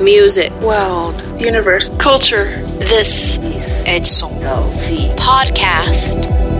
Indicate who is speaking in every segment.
Speaker 1: music,
Speaker 2: world,
Speaker 3: universe,
Speaker 2: culture.
Speaker 4: This
Speaker 2: is
Speaker 4: Edson podcast.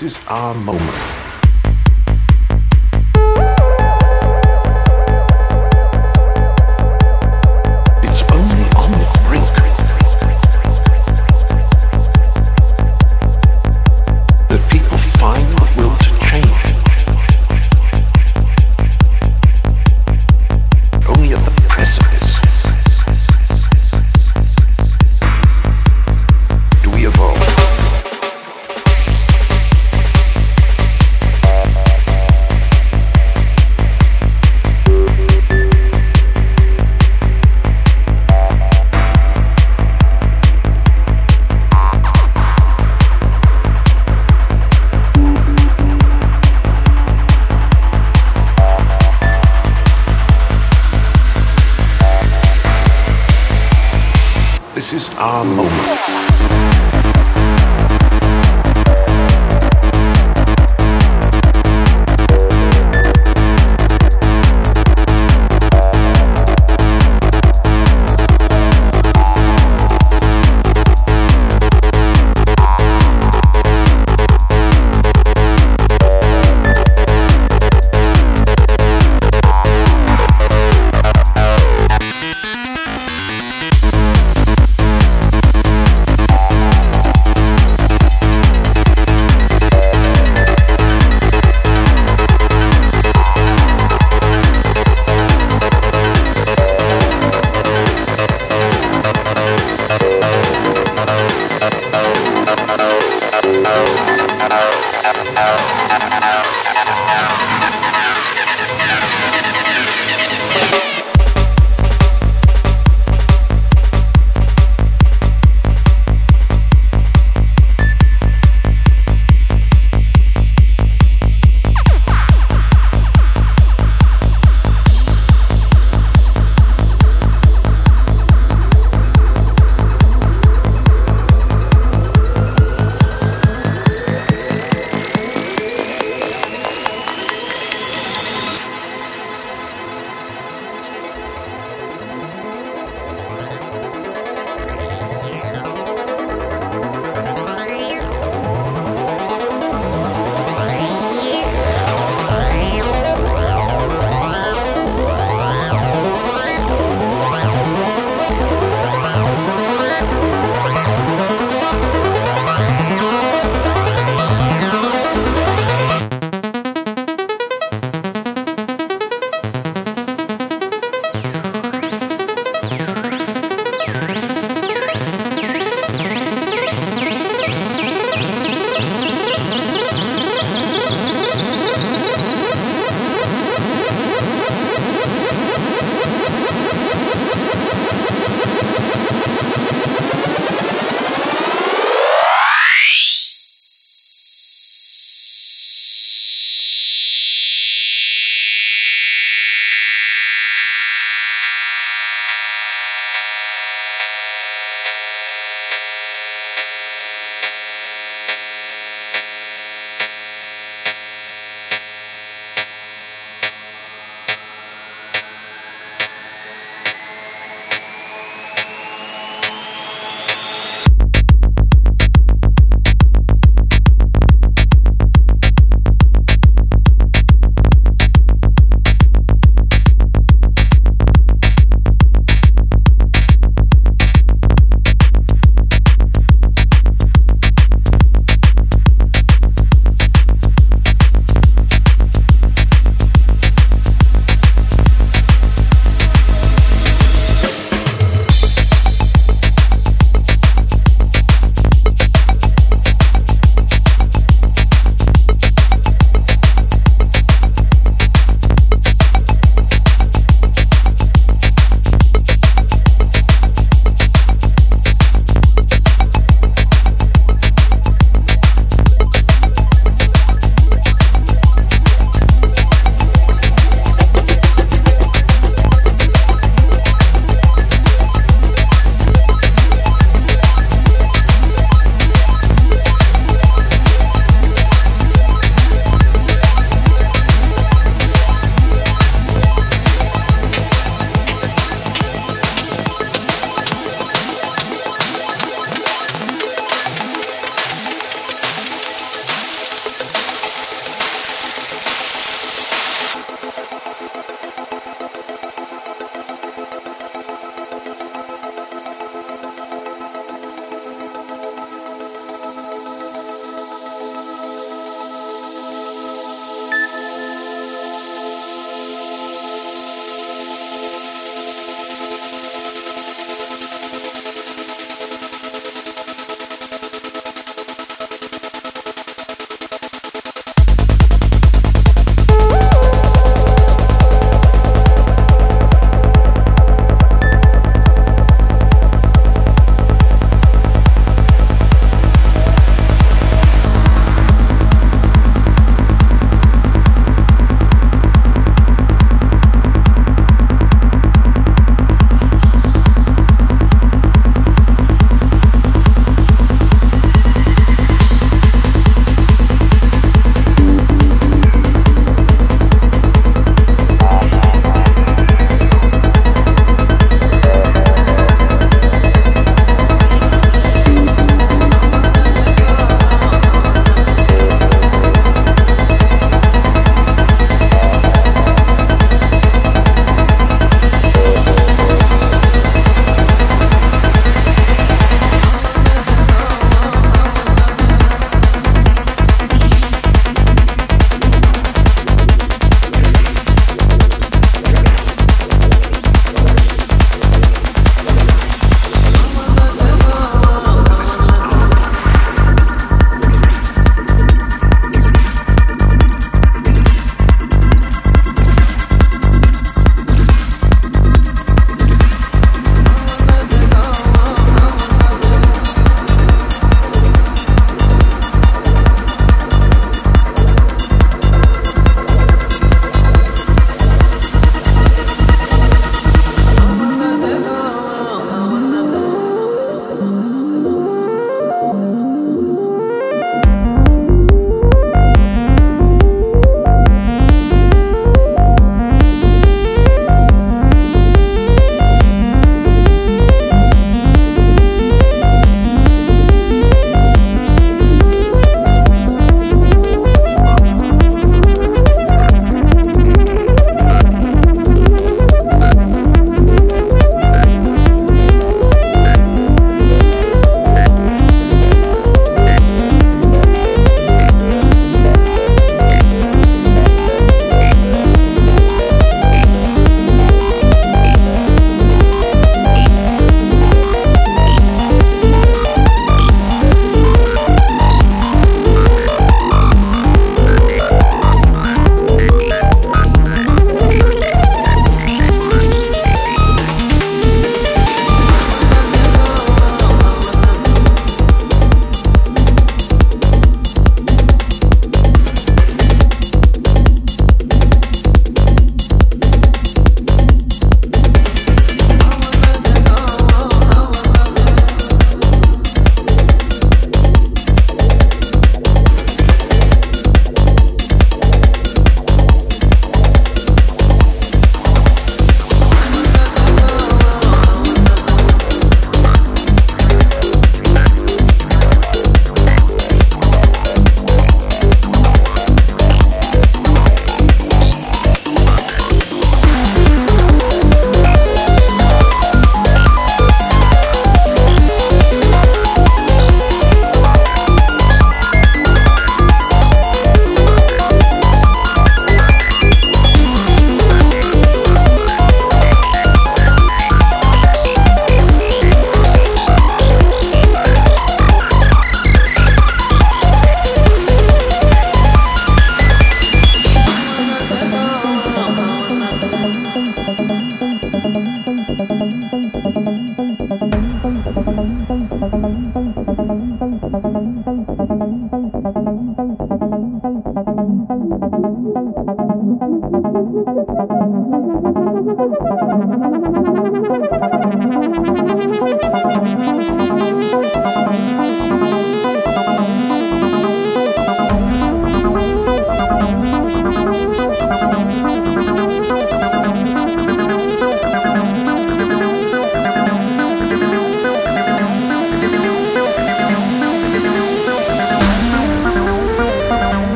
Speaker 1: This is our moment.